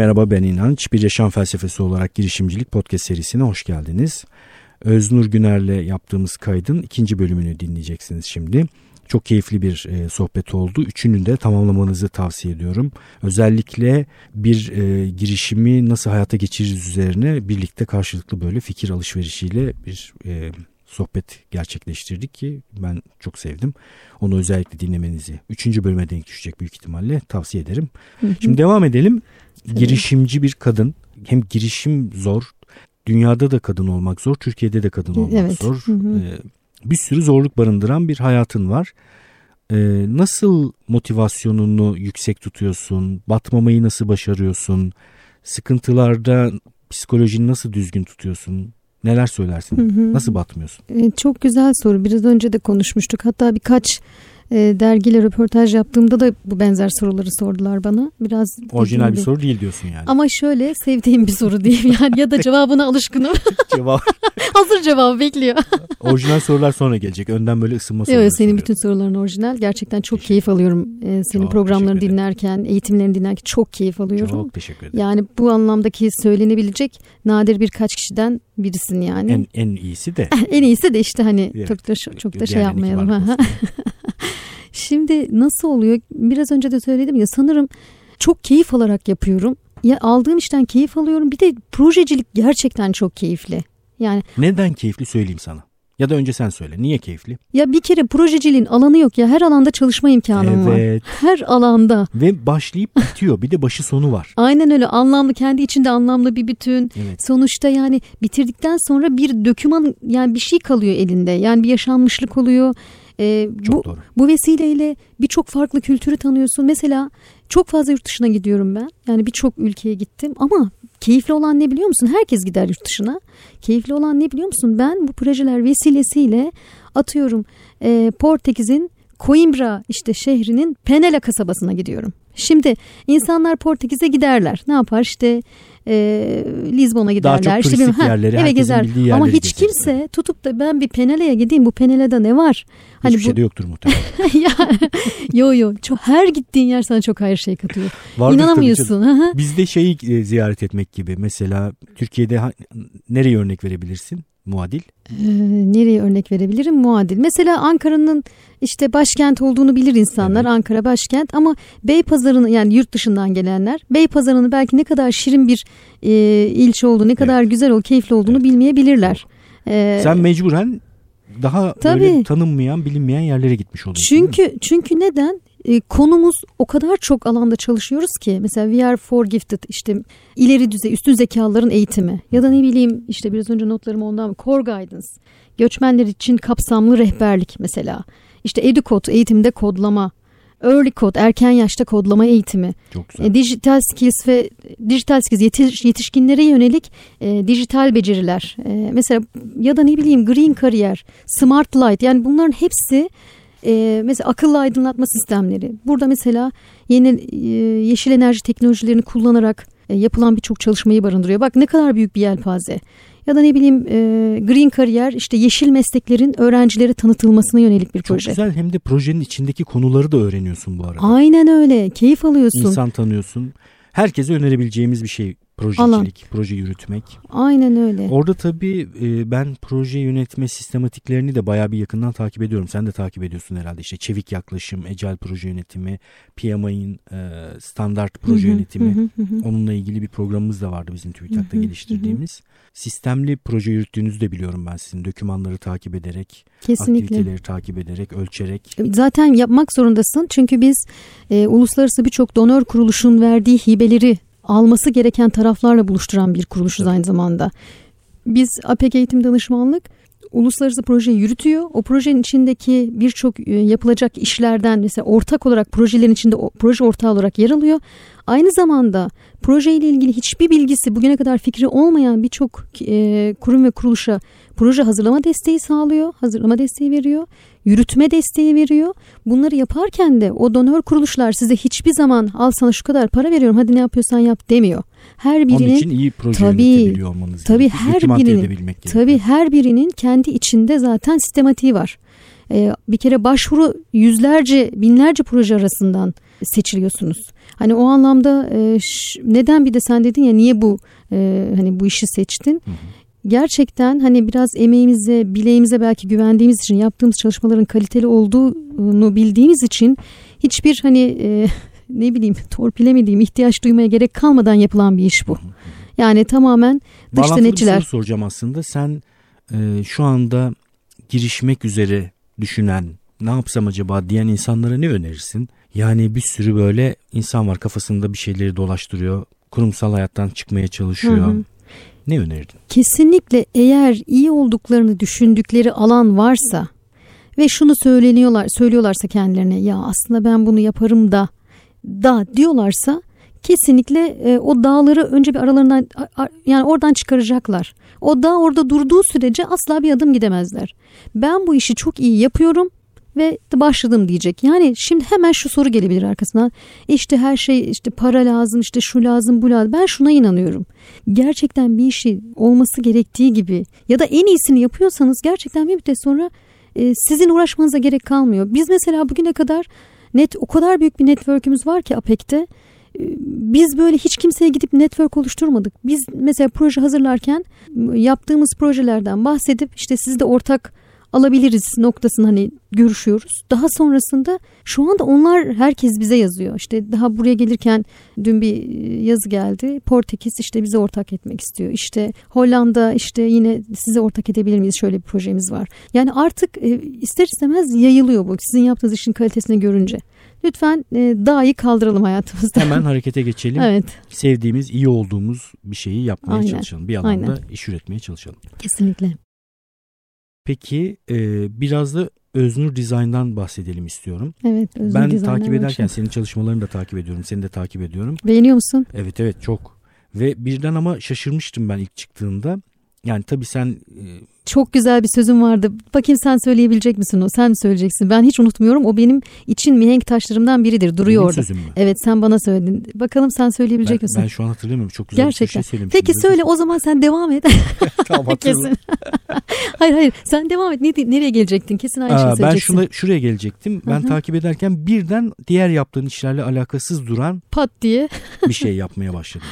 Merhaba ben İnanç. Bir Yaşam Felsefesi olarak girişimcilik podcast serisine hoş geldiniz. Öznur Güner'le yaptığımız kaydın ikinci bölümünü dinleyeceksiniz şimdi. Çok keyifli bir e, sohbet oldu. Üçünü de tamamlamanızı tavsiye ediyorum. Özellikle bir e, girişimi nasıl hayata geçiririz üzerine birlikte karşılıklı böyle fikir alışverişiyle bir e, sohbet gerçekleştirdik ki ben çok sevdim. Onu özellikle dinlemenizi üçüncü bölüme denk düşecek büyük ihtimalle tavsiye ederim. Şimdi devam edelim. Girişimci bir kadın hem girişim zor dünyada da kadın olmak zor Türkiye'de de kadın olmak evet. zor. Ee, bir sürü zorluk barındıran bir hayatın var. Ee, nasıl motivasyonunu yüksek tutuyorsun? Batmamayı nasıl başarıyorsun? Sıkıntılarda psikolojini nasıl düzgün tutuyorsun? Neler söylersin? Hı hı. Nasıl batmıyorsun? Ee, çok güzel soru. Biraz önce de konuşmuştuk. Hatta birkaç dergiyle röportaj yaptığımda da bu benzer soruları sordular bana. Biraz orijinal bir soru değil diyorsun yani. Ama şöyle sevdiğim bir soru değil yani ya da cevabına alışkınım. Cevap. Hazır cevabı bekliyor. orijinal sorular sonra gelecek. Önden böyle ısınma soruları. Evet senin bütün soruların orijinal. Gerçekten çok keyif alıyorum. Ee, senin çok programlarını dinlerken, eğitimlerini dinlerken çok keyif alıyorum. Çok teşekkür ederim. Yani bu anlamdaki söylenebilecek nadir birkaç kişiden birisin yani. En, en iyisi de. en iyisi de işte hani evet, çok da çok da şey yapmayalım. Şimdi nasıl oluyor? Biraz önce de söyledim ya sanırım çok keyif alarak yapıyorum. Ya aldığım işten keyif alıyorum. Bir de projecilik gerçekten çok keyifli. Yani neden keyifli söyleyeyim sana. Ya da önce sen söyle. Niye keyifli? Ya bir kere projeciliğin alanı yok ya. Her alanda çalışma imkanım evet. var. Her alanda. Ve başlayıp bitiyor. Bir de başı sonu var. Aynen öyle. Anlamlı. Kendi içinde anlamlı bir bütün. Evet. Sonuçta yani bitirdikten sonra bir döküman yani bir şey kalıyor elinde. Yani bir yaşanmışlık oluyor. Ee, Çok bu, doğru. Bu vesileyle birçok farklı kültürü tanıyorsun. Mesela çok fazla yurt dışına gidiyorum ben. Yani birçok ülkeye gittim ama keyifli olan ne biliyor musun? Herkes gider yurt dışına. Keyifli olan ne biliyor musun? Ben bu projeler vesilesiyle atıyorum e, Portekiz'in Coimbra işte şehrinin Penela kasabasına gidiyorum. Şimdi insanlar Portekiz'e giderler. Ne yapar işte e, Lizbon'a giderler. Daha çok turistik işte, yerleri, eve gezer. Ama hiç gezer. kimse tutup da ben bir Penela'ya gideyim bu Penela'da ne var? Hani Hiçbir bu... şey de yoktur muhtemelen. ya, yo yo çok, her gittiğin yer sana çok hayır şey katıyor. Vardır İnanamıyorsun. Bizde şeyi e, ziyaret etmek gibi mesela Türkiye'de nereye örnek verebilirsin? Muadil? Ee, nereye örnek verebilirim? Muadil. Mesela Ankara'nın işte başkent olduğunu bilir insanlar. Evet. Ankara başkent ama Beypazarı'nı yani yurt dışından gelenler Beypazarı'nı belki ne kadar şirin bir e, ilçe olduğunu, ne kadar evet. güzel ol, keyifli olduğunu evet. bilmeyebilirler. Ee, Sen mecburen daha Tabii. böyle tanınmayan, bilinmeyen yerlere gitmiş oluyorsun. Çünkü çünkü neden? E, konumuz o kadar çok alanda çalışıyoruz ki mesela we are for gifted işte ileri düzey üstün zekaların eğitimi ya da ne bileyim işte biraz önce notlarım ondan core guidance göçmenler için kapsamlı rehberlik mesela işte educode eğitimde kodlama early code erken yaşta kodlama eğitimi Çok güzel. E, dijital skills ve dijital skills yetiş, yetişkinlere yönelik e, dijital beceriler e, mesela ya da ne bileyim green kariyer smart light yani bunların hepsi e, mesela akıllı aydınlatma sistemleri. Burada mesela yeni e, yeşil enerji teknolojilerini kullanarak e, yapılan birçok çalışmayı barındırıyor. Bak ne kadar büyük bir yelpaze. Ya da ne bileyim e, Green Kariyer işte yeşil mesleklerin öğrencilere tanıtılmasına yönelik bir proje. Çok güzel hem de projenin içindeki konuları da öğreniyorsun bu arada. Aynen öyle keyif alıyorsun. İnsan tanıyorsun. Herkese önerebileceğimiz bir şey projecilik, Alan. proje yürütmek. Aynen öyle. Orada tabii e, ben proje yönetme sistematiklerini de bayağı bir yakından takip ediyorum. Sen de takip ediyorsun herhalde. İşte çevik yaklaşım, ecel proje yönetimi, PMI'nin e, standart proje yönetimi. Onunla ilgili bir programımız da vardı bizim TÜBİTAK'ta geliştirdiğimiz. Sistemli proje yürüttüğünüzü de biliyorum ben sizin. Dokümanları takip ederek, Kesinlikle. aktiviteleri takip ederek, ölçerek. Zaten yapmak zorundasın. Çünkü biz e, uluslararası birçok donör kuruluşun verdiği hibeleri alması gereken taraflarla buluşturan bir kuruluşuz aynı zamanda. Biz APEK Eğitim Danışmanlık uluslararası projeyi yürütüyor. O projenin içindeki birçok e, yapılacak işlerden mesela ortak olarak projelerin içinde proje ortağı olarak yer alıyor. Aynı zamanda projeyle ilgili hiçbir bilgisi bugüne kadar fikri olmayan birçok e, kurum ve kuruluşa proje hazırlama desteği sağlıyor, hazırlama desteği veriyor, yürütme desteği veriyor. Bunları yaparken de o donör kuruluşlar size hiçbir zaman al sana şu kadar para veriyorum hadi ne yapıyorsan yap demiyor. Her birinin Onun için iyi proje tabii, yönetebiliyor olmanız tabii her birinin tabii her birinin kendi içinde zaten sistematiği var. Ee, bir kere başvuru yüzlerce binlerce proje arasından seçiliyorsunuz. Hani o anlamda e, neden bir de sen dedin ya niye bu e, hani bu işi seçtin? Hı hı. Gerçekten hani biraz emeğimize, bileğimize belki güvendiğimiz için yaptığımız çalışmaların kaliteli olduğunu bildiğimiz için hiçbir hani e, ne bileyim torpilemediğim ihtiyaç duymaya gerek kalmadan yapılan bir iş bu. Yani tamamen dış Bağlantılı denetçiler. bir soru soracağım aslında. Sen e, şu anda girişmek üzere düşünen ne yapsam acaba diyen insanlara ne önerirsin? Yani bir sürü böyle insan var kafasında bir şeyleri dolaştırıyor. Kurumsal hayattan çıkmaya çalışıyor. Hı hı. Ne önerdin? Kesinlikle eğer iyi olduklarını düşündükleri alan varsa ve şunu söyleniyorlar söylüyorlarsa kendilerine ya aslında ben bunu yaparım da da diyorlarsa kesinlikle e, o dağları önce bir aralarından yani oradan çıkaracaklar. O dağ orada durduğu sürece asla bir adım gidemezler. Ben bu işi çok iyi yapıyorum ve başladım diyecek. Yani şimdi hemen şu soru gelebilir arkasından. İşte her şey işte para lazım işte şu lazım bu lazım. Ben şuna inanıyorum. Gerçekten bir işi olması gerektiği gibi ya da en iyisini yapıyorsanız gerçekten bir müddet sonra e, sizin uğraşmanıza gerek kalmıyor. Biz mesela bugüne kadar net o kadar büyük bir network'ümüz var ki APEC'te biz böyle hiç kimseye gidip network oluşturmadık. Biz mesela proje hazırlarken yaptığımız projelerden bahsedip işte siz de ortak alabiliriz noktasını hani görüşüyoruz. Daha sonrasında şu anda onlar herkes bize yazıyor. İşte daha buraya gelirken dün bir yazı geldi. Portekiz işte bize ortak etmek istiyor. İşte Hollanda işte yine size ortak edebilir miyiz? Şöyle bir projemiz var. Yani artık e, ister istemez yayılıyor bu. Sizin yaptığınız işin kalitesini görünce. Lütfen e, dahi kaldıralım hayatımızda. Hemen harekete geçelim. evet. Sevdiğimiz, iyi olduğumuz bir şeyi yapmaya Aynen. çalışalım. Bir alanda Aynen. iş üretmeye çalışalım. Kesinlikle. Peki e, biraz da Öznur Design'dan bahsedelim istiyorum. Evet Öznur Ben takip ederken başlayalım. senin çalışmalarını da takip ediyorum. Seni de takip ediyorum. Beğeniyor musun? Evet evet çok. Ve birden ama şaşırmıştım ben ilk çıktığında. Yani tabii sen e, çok güzel bir sözüm vardı. Bakayım sen söyleyebilecek misin o? Sen mi söyleyeceksin? Ben hiç unutmuyorum. O benim için mihenk taşlarımdan biridir. Duruyor benim orada. Sözüm mü? Evet sen bana söyledin. Bakalım sen söyleyebilecek ben, misin? Ben şu an hatırlamıyorum. Çok güzel Gerçekten. bir şey söylemiştim. Peki söyle o zaman sen devam et. tamam Kesin. hayır hayır sen devam et. Ne, nereye gelecektin? Kesin aynı Aa, şeyi söyleyeceksin. Ben şuna, şuraya gelecektim. Ben Hı-hı. takip ederken birden diğer yaptığın işlerle alakasız duran pat diye bir şey yapmaya başladım.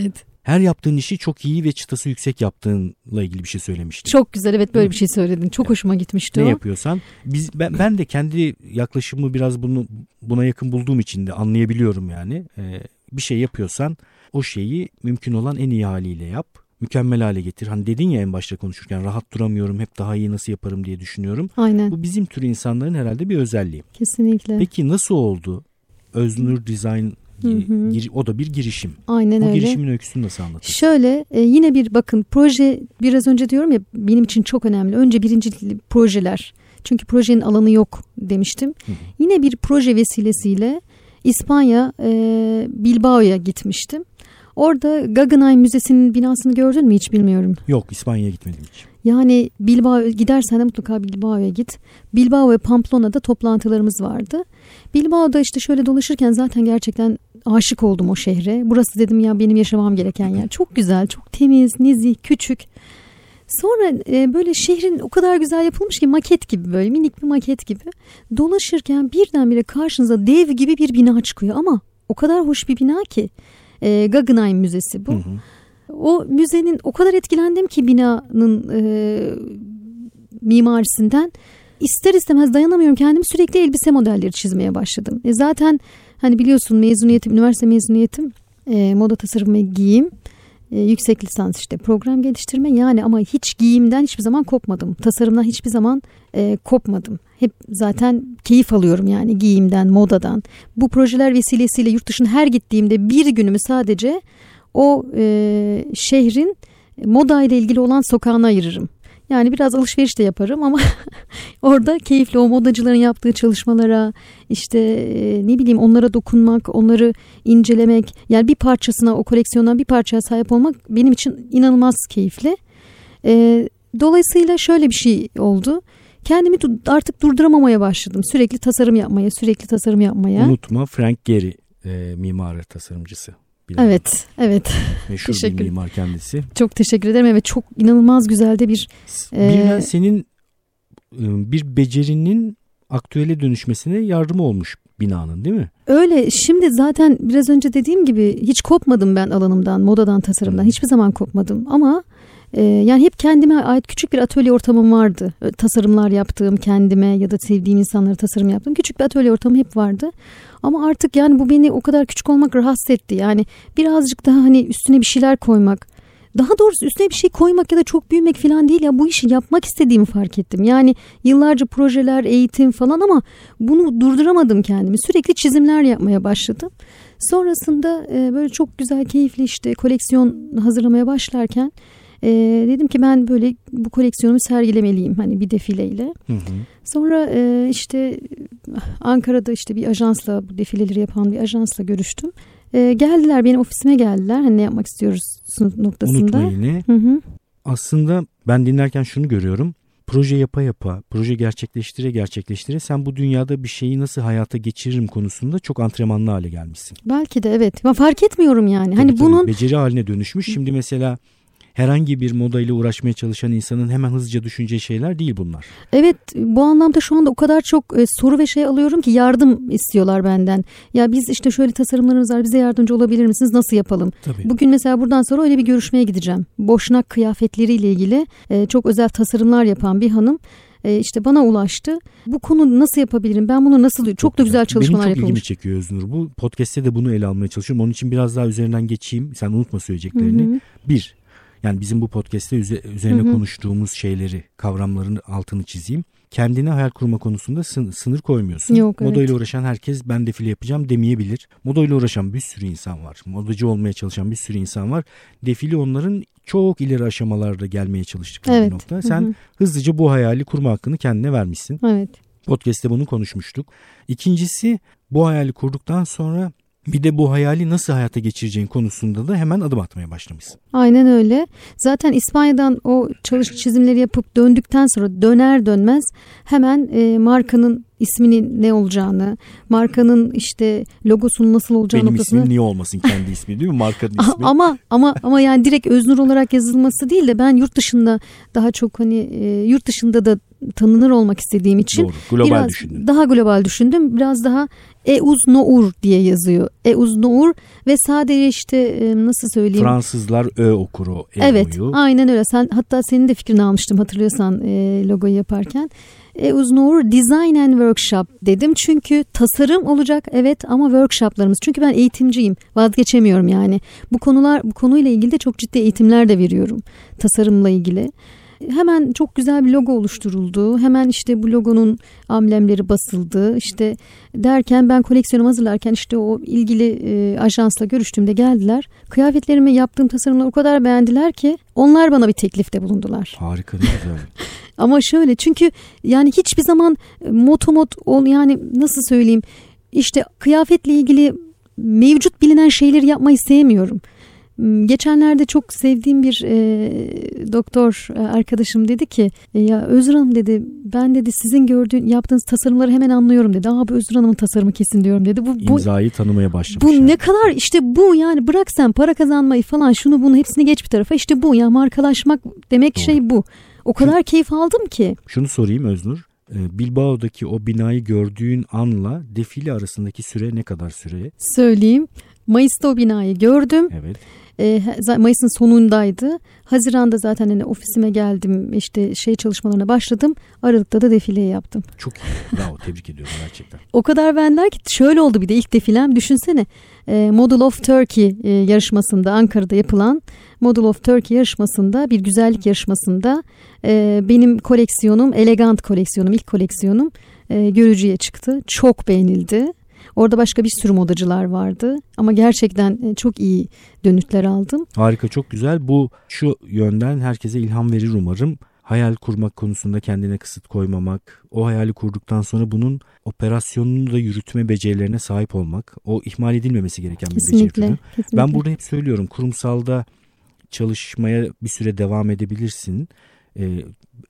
evet her yaptığın işi çok iyi ve çıtası yüksek yaptığınla ilgili bir şey söylemiştin. Çok güzel evet böyle bir şey söyledin. Çok hoşuma gitmişti ne o. Ne yapıyorsan biz ben, ben de kendi yaklaşımı biraz bunu buna yakın bulduğum için de anlayabiliyorum yani. Ee, bir şey yapıyorsan o şeyi mümkün olan en iyi haliyle yap. Mükemmel hale getir. Hani dedin ya en başta konuşurken rahat duramıyorum. Hep daha iyi nasıl yaparım diye düşünüyorum. Aynen. Bu bizim tür insanların herhalde bir özelliği. Kesinlikle. Peki nasıl oldu? Öznur Design Hı hı. O da bir girişim. Aynen o öyle. O girişimin öyküsünü nasıl anlatıyorsun? Şöyle e, yine bir bakın proje biraz önce diyorum ya benim için çok önemli. Önce birinci projeler. Çünkü projenin alanı yok demiştim. Hı hı. Yine bir proje vesilesiyle İspanya e, Bilbao'ya gitmiştim. Orada Guggenheim Müzesi'nin binasını gördün mü hiç bilmiyorum. Yok İspanya'ya gitmedim hiç. Yani Bilbao gidersen de mutlaka Bilbao'ya git. Bilbao ve Pamplona'da toplantılarımız vardı. Bilbao'da işte şöyle dolaşırken zaten gerçekten aşık oldum o şehre. Burası dedim ya benim yaşamam gereken yer. Çok güzel, çok temiz, nezih, küçük. Sonra e, böyle şehrin o kadar güzel yapılmış ki maket gibi böyle minik bir maket gibi. Dolaşırken birdenbire karşınıza dev gibi bir bina çıkıyor ama o kadar hoş bir bina ki. E, Guggenheim Müzesi bu. Hı hı. O müzenin o kadar etkilendim ki binanın e, mimarisinden ister istemez dayanamıyorum kendimi sürekli elbise modelleri çizmeye başladım. E zaten hani biliyorsun mezuniyetim, üniversite mezuniyetim e, moda tasarım ve giyim. E, yüksek lisans işte program geliştirme yani ama hiç giyimden hiçbir zaman kopmadım. Tasarımdan hiçbir zaman e, kopmadım. Hep zaten keyif alıyorum yani giyimden, modadan. Bu projeler vesilesiyle yurt dışına her gittiğimde bir günümü sadece o e, şehrin moda ile ilgili olan sokağına ayırırım. Yani biraz alışveriş de yaparım ama orada keyifli o modacıların yaptığı çalışmalara işte ne bileyim onlara dokunmak, onları incelemek yani bir parçasına o koleksiyondan bir parçaya sahip olmak benim için inanılmaz keyifli. E, dolayısıyla şöyle bir şey oldu. Kendimi artık durduramamaya başladım. Sürekli tasarım yapmaya, sürekli tasarım yapmaya. Unutma Frank Gehry e, mimar tasarımcısı. Bilemem. Evet, evet. Meşhur teşekkür. bir mimar kendisi. Çok teşekkür ederim. Evet, çok inanılmaz güzel de bir... Birden e... senin bir becerinin aktüele dönüşmesine yardımı olmuş binanın değil mi? Öyle şimdi zaten biraz önce dediğim gibi hiç kopmadım ben alanımdan, modadan, tasarımdan. Hiçbir zaman kopmadım ama e, yani hep kendime ait küçük bir atölye ortamım vardı. Tasarımlar yaptığım kendime ya da sevdiğim insanlara tasarım yaptığım küçük bir atölye ortamım hep vardı. Ama artık yani bu beni o kadar küçük olmak rahatsız etti. Yani birazcık daha hani üstüne bir şeyler koymak, daha doğrusu üstüne bir şey koymak ya da çok büyümek falan değil ya bu işi yapmak istediğimi fark ettim. Yani yıllarca projeler, eğitim falan ama bunu durduramadım kendimi. Sürekli çizimler yapmaya başladım. Sonrasında e, böyle çok güzel, keyifli işte koleksiyon hazırlamaya başlarken e, dedim ki ben böyle bu koleksiyonumu sergilemeliyim hani bir defileyle. Hı hı. Sonra e, işte Ankara'da işte bir ajansla bu defileleri yapan bir ajansla görüştüm. E, geldiler benim ofisime geldiler. Hani ne yapmak istiyoruz noktasında. Unutma yine. Hı hı. Aslında ben dinlerken şunu görüyorum. Proje yapa yapa, proje gerçekleştire gerçekleştire sen bu dünyada bir şeyi nasıl hayata geçiririm konusunda çok antrenmanlı hale gelmişsin. Belki de evet. Ben fark etmiyorum yani. Tabii, hani tabii, bunun beceri haline dönüşmüş. Şimdi mesela herhangi bir moda ile uğraşmaya çalışan insanın hemen hızlıca düşüneceği şeyler değil bunlar. Evet bu anlamda şu anda o kadar çok e, soru ve şey alıyorum ki yardım istiyorlar benden. Ya biz işte şöyle tasarımlarımız var bize yardımcı olabilir misiniz nasıl yapalım? Tabii. Bugün mesela buradan sonra öyle bir görüşmeye gideceğim. Boşnak kıyafetleriyle ilgili e, çok özel tasarımlar yapan bir hanım e, işte bana ulaştı. Bu konu nasıl yapabilirim? Ben bunu nasıl çok, çok da güzel çalışmalar yapılmış. Benim çok ilgimi çekiyor Öznur bu. Podcast'te de bunu ele almaya çalışıyorum. Onun için biraz daha üzerinden geçeyim. Sen unutma söyleyeceklerini. Hı hı. Bir, yani bizim bu podcast'te üzerine hı hı. konuştuğumuz şeyleri, kavramların altını çizeyim. Kendine hayal kurma konusunda sınır koymuyorsun. Yok, Moda evet. ile uğraşan herkes ben defile yapacağım demeyebilir. Moda ile uğraşan bir sürü insan var. Modacı olmaya çalışan bir sürü insan var. Defile onların çok ileri aşamalarda gelmeye çalıştıkları evet. bir nokta. Sen hı hı. hızlıca bu hayali kurma hakkını kendine vermişsin. Evet. Podcast'te bunu konuşmuştuk. İkincisi bu hayali kurduktan sonra bir de bu hayali nasıl hayata geçireceğin konusunda da hemen adım atmaya başlamışsın. Aynen öyle. Zaten İspanya'dan o çalış çizimleri yapıp döndükten sonra döner dönmez hemen e, markanın isminin ne olacağını, markanın işte logosunun nasıl olacağını Benim noktasını... ismim niye olmasın kendi ismi değil mi? Markanın ismi. ama ama ama yani direkt Öznur olarak yazılması değil de ben yurt dışında daha çok hani e, yurt dışında da tanınır olmak istediğim için Doğru, global biraz düşündüm. daha global düşündüm. Biraz daha Euz Nour diye yazıyor. Euz Nour ve sadece işte e, nasıl söyleyeyim? Fransızlar Ö okur o E Evet aynen öyle. Sen hatta senin de fikrini almıştım hatırlıyorsan e, logoyu yaparken. Euz Nour Design and Workshop dedim. Çünkü tasarım olacak evet ama workshoplarımız. Çünkü ben eğitimciyim. Vazgeçemiyorum yani. Bu konular bu konuyla ilgili de çok ciddi eğitimler de veriyorum. Tasarımla ilgili hemen çok güzel bir logo oluşturuldu. Hemen işte bu logonun amblemleri basıldı. İşte derken ben koleksiyonumu hazırlarken işte o ilgili e, ajansla görüştüğümde geldiler. Kıyafetlerimi yaptığım tasarımları o kadar beğendiler ki onlar bana bir teklifte bulundular. Harika ne güzel. Ama şöyle çünkü yani hiçbir zaman motomot ol yani nasıl söyleyeyim işte kıyafetle ilgili mevcut bilinen şeyleri yapmayı sevmiyorum. Hmm, geçenlerde çok sevdiğim bir e, doktor e, arkadaşım dedi ki e, ya Özür Hanım dedi ben dedi sizin gördüğün yaptığınız tasarımları hemen anlıyorum dedi. Aa bu Özür Hanım'ın tasarımı kesin diyorum dedi. Bu, bu İmzayı tanımaya başlamış. Bu yani. ne kadar işte bu yani bırak sen para kazanmayı falan şunu bunu hepsini geç bir tarafa işte bu ya markalaşmak demek Doğru. şey bu. O kadar Şu, keyif aldım ki. Şunu sorayım Öznur. E, Bilbao'daki o binayı gördüğün anla defile arasındaki süre ne kadar süre? Söyleyeyim. Mayıs'ta o binayı gördüm. Evet. E, Mayıs'ın sonundaydı. Haziranda zaten hani ofisime geldim işte şey çalışmalarına başladım. Aralık'ta da defileyi yaptım. Çok iyi. Bravo tebrik ediyorum gerçekten. o kadar benler ki şöyle oldu bir de ilk defilem düşünsene. E, Model of Turkey e, yarışmasında Ankara'da yapılan Model of Turkey yarışmasında bir güzellik yarışmasında e, benim koleksiyonum elegant koleksiyonum ilk koleksiyonum e, görücüye çıktı. Çok beğenildi. Orada başka bir sürü modacılar vardı ama gerçekten e, çok iyi dönütler aldım. Harika çok güzel. Bu şu yönden herkese ilham verir umarım. Hayal kurmak konusunda kendine kısıt koymamak, o hayali kurduktan sonra bunun operasyonunu da yürütme becerilerine sahip olmak, o ihmal edilmemesi gereken bir kesinlikle, beceri. Kesinlikle. Ben burada hep söylüyorum kurumsalda çalışmaya bir süre devam edebilirsin. Ee,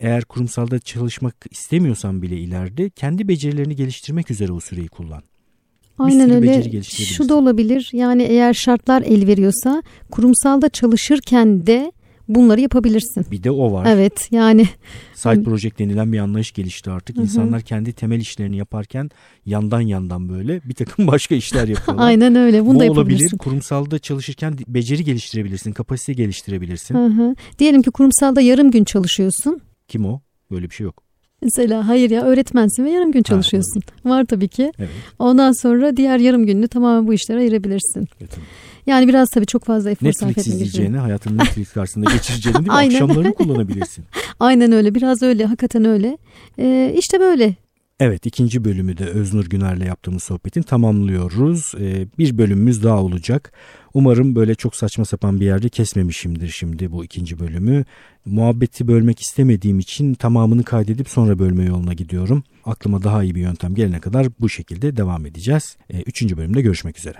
eğer kurumsalda çalışmak istemiyorsan bile ileride kendi becerilerini geliştirmek üzere o süreyi kullan. Aynen öyle. Şu da olabilir. Yani eğer şartlar el veriyorsa kurumsalda çalışırken de bunları yapabilirsin. Bir de o var. Evet yani. Side project denilen bir anlayış gelişti artık. İnsanlar kendi temel işlerini yaparken yandan yandan böyle bir takım başka işler yapıyorlar. Aynen öyle. Bunu Bu da olabilir. yapabilirsin. Kurumsalda çalışırken beceri geliştirebilirsin, kapasite geliştirebilirsin. Hı hı. Diyelim ki kurumsalda yarım gün çalışıyorsun. Kim o? Böyle bir şey yok. Mesela hayır ya öğretmensin ve yarım gün çalışıyorsun. Var tabii ki. Evet. Ondan sonra diğer yarım gününü tamamen bu işlere ayırabilirsin. evet. tabii. Yani biraz tabii çok fazla efor sarf Netflix etmek izleyeceğini, hayatını Netflix karşısında geçireceğini değil mi? Akşamlarını kullanabilirsin. Aynen öyle biraz öyle hakikaten öyle. Ee, işte böyle Evet ikinci bölümü de Öznur Güner'le yaptığımız sohbetin tamamlıyoruz. Ee, bir bölümümüz daha olacak. Umarım böyle çok saçma sapan bir yerde kesmemişimdir şimdi bu ikinci bölümü. Muhabbeti bölmek istemediğim için tamamını kaydedip sonra bölme yoluna gidiyorum. Aklıma daha iyi bir yöntem gelene kadar bu şekilde devam edeceğiz. Ee, üçüncü bölümde görüşmek üzere.